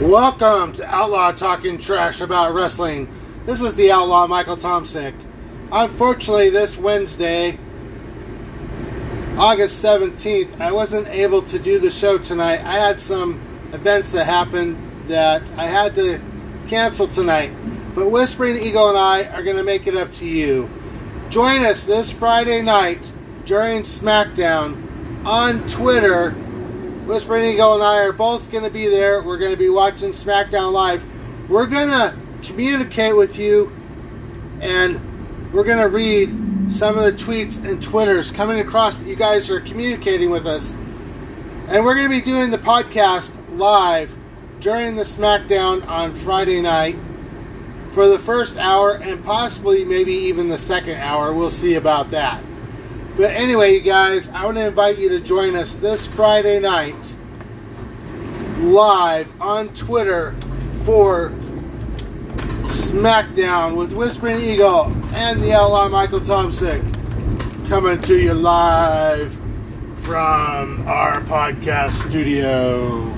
Welcome to Outlaw Talking Trash About Wrestling. This is the Outlaw Michael Tomsick. Unfortunately, this Wednesday, August 17th, I wasn't able to do the show tonight. I had some events that happened that I had to cancel tonight. But Whispering Eagle and I are going to make it up to you. Join us this Friday night during SmackDown on Twitter. Whispering Eagle and I are both going to be there. We're going to be watching SmackDown Live. We're going to communicate with you and we're going to read some of the tweets and Twitters coming across that you guys are communicating with us. And we're going to be doing the podcast live during the SmackDown on Friday night for the first hour and possibly maybe even the second hour. We'll see about that. But anyway, you guys, I want to invite you to join us this Friday night live on Twitter for SmackDown with Whispering Eagle and the Outlaw Michael Thompson coming to you live from our podcast studio.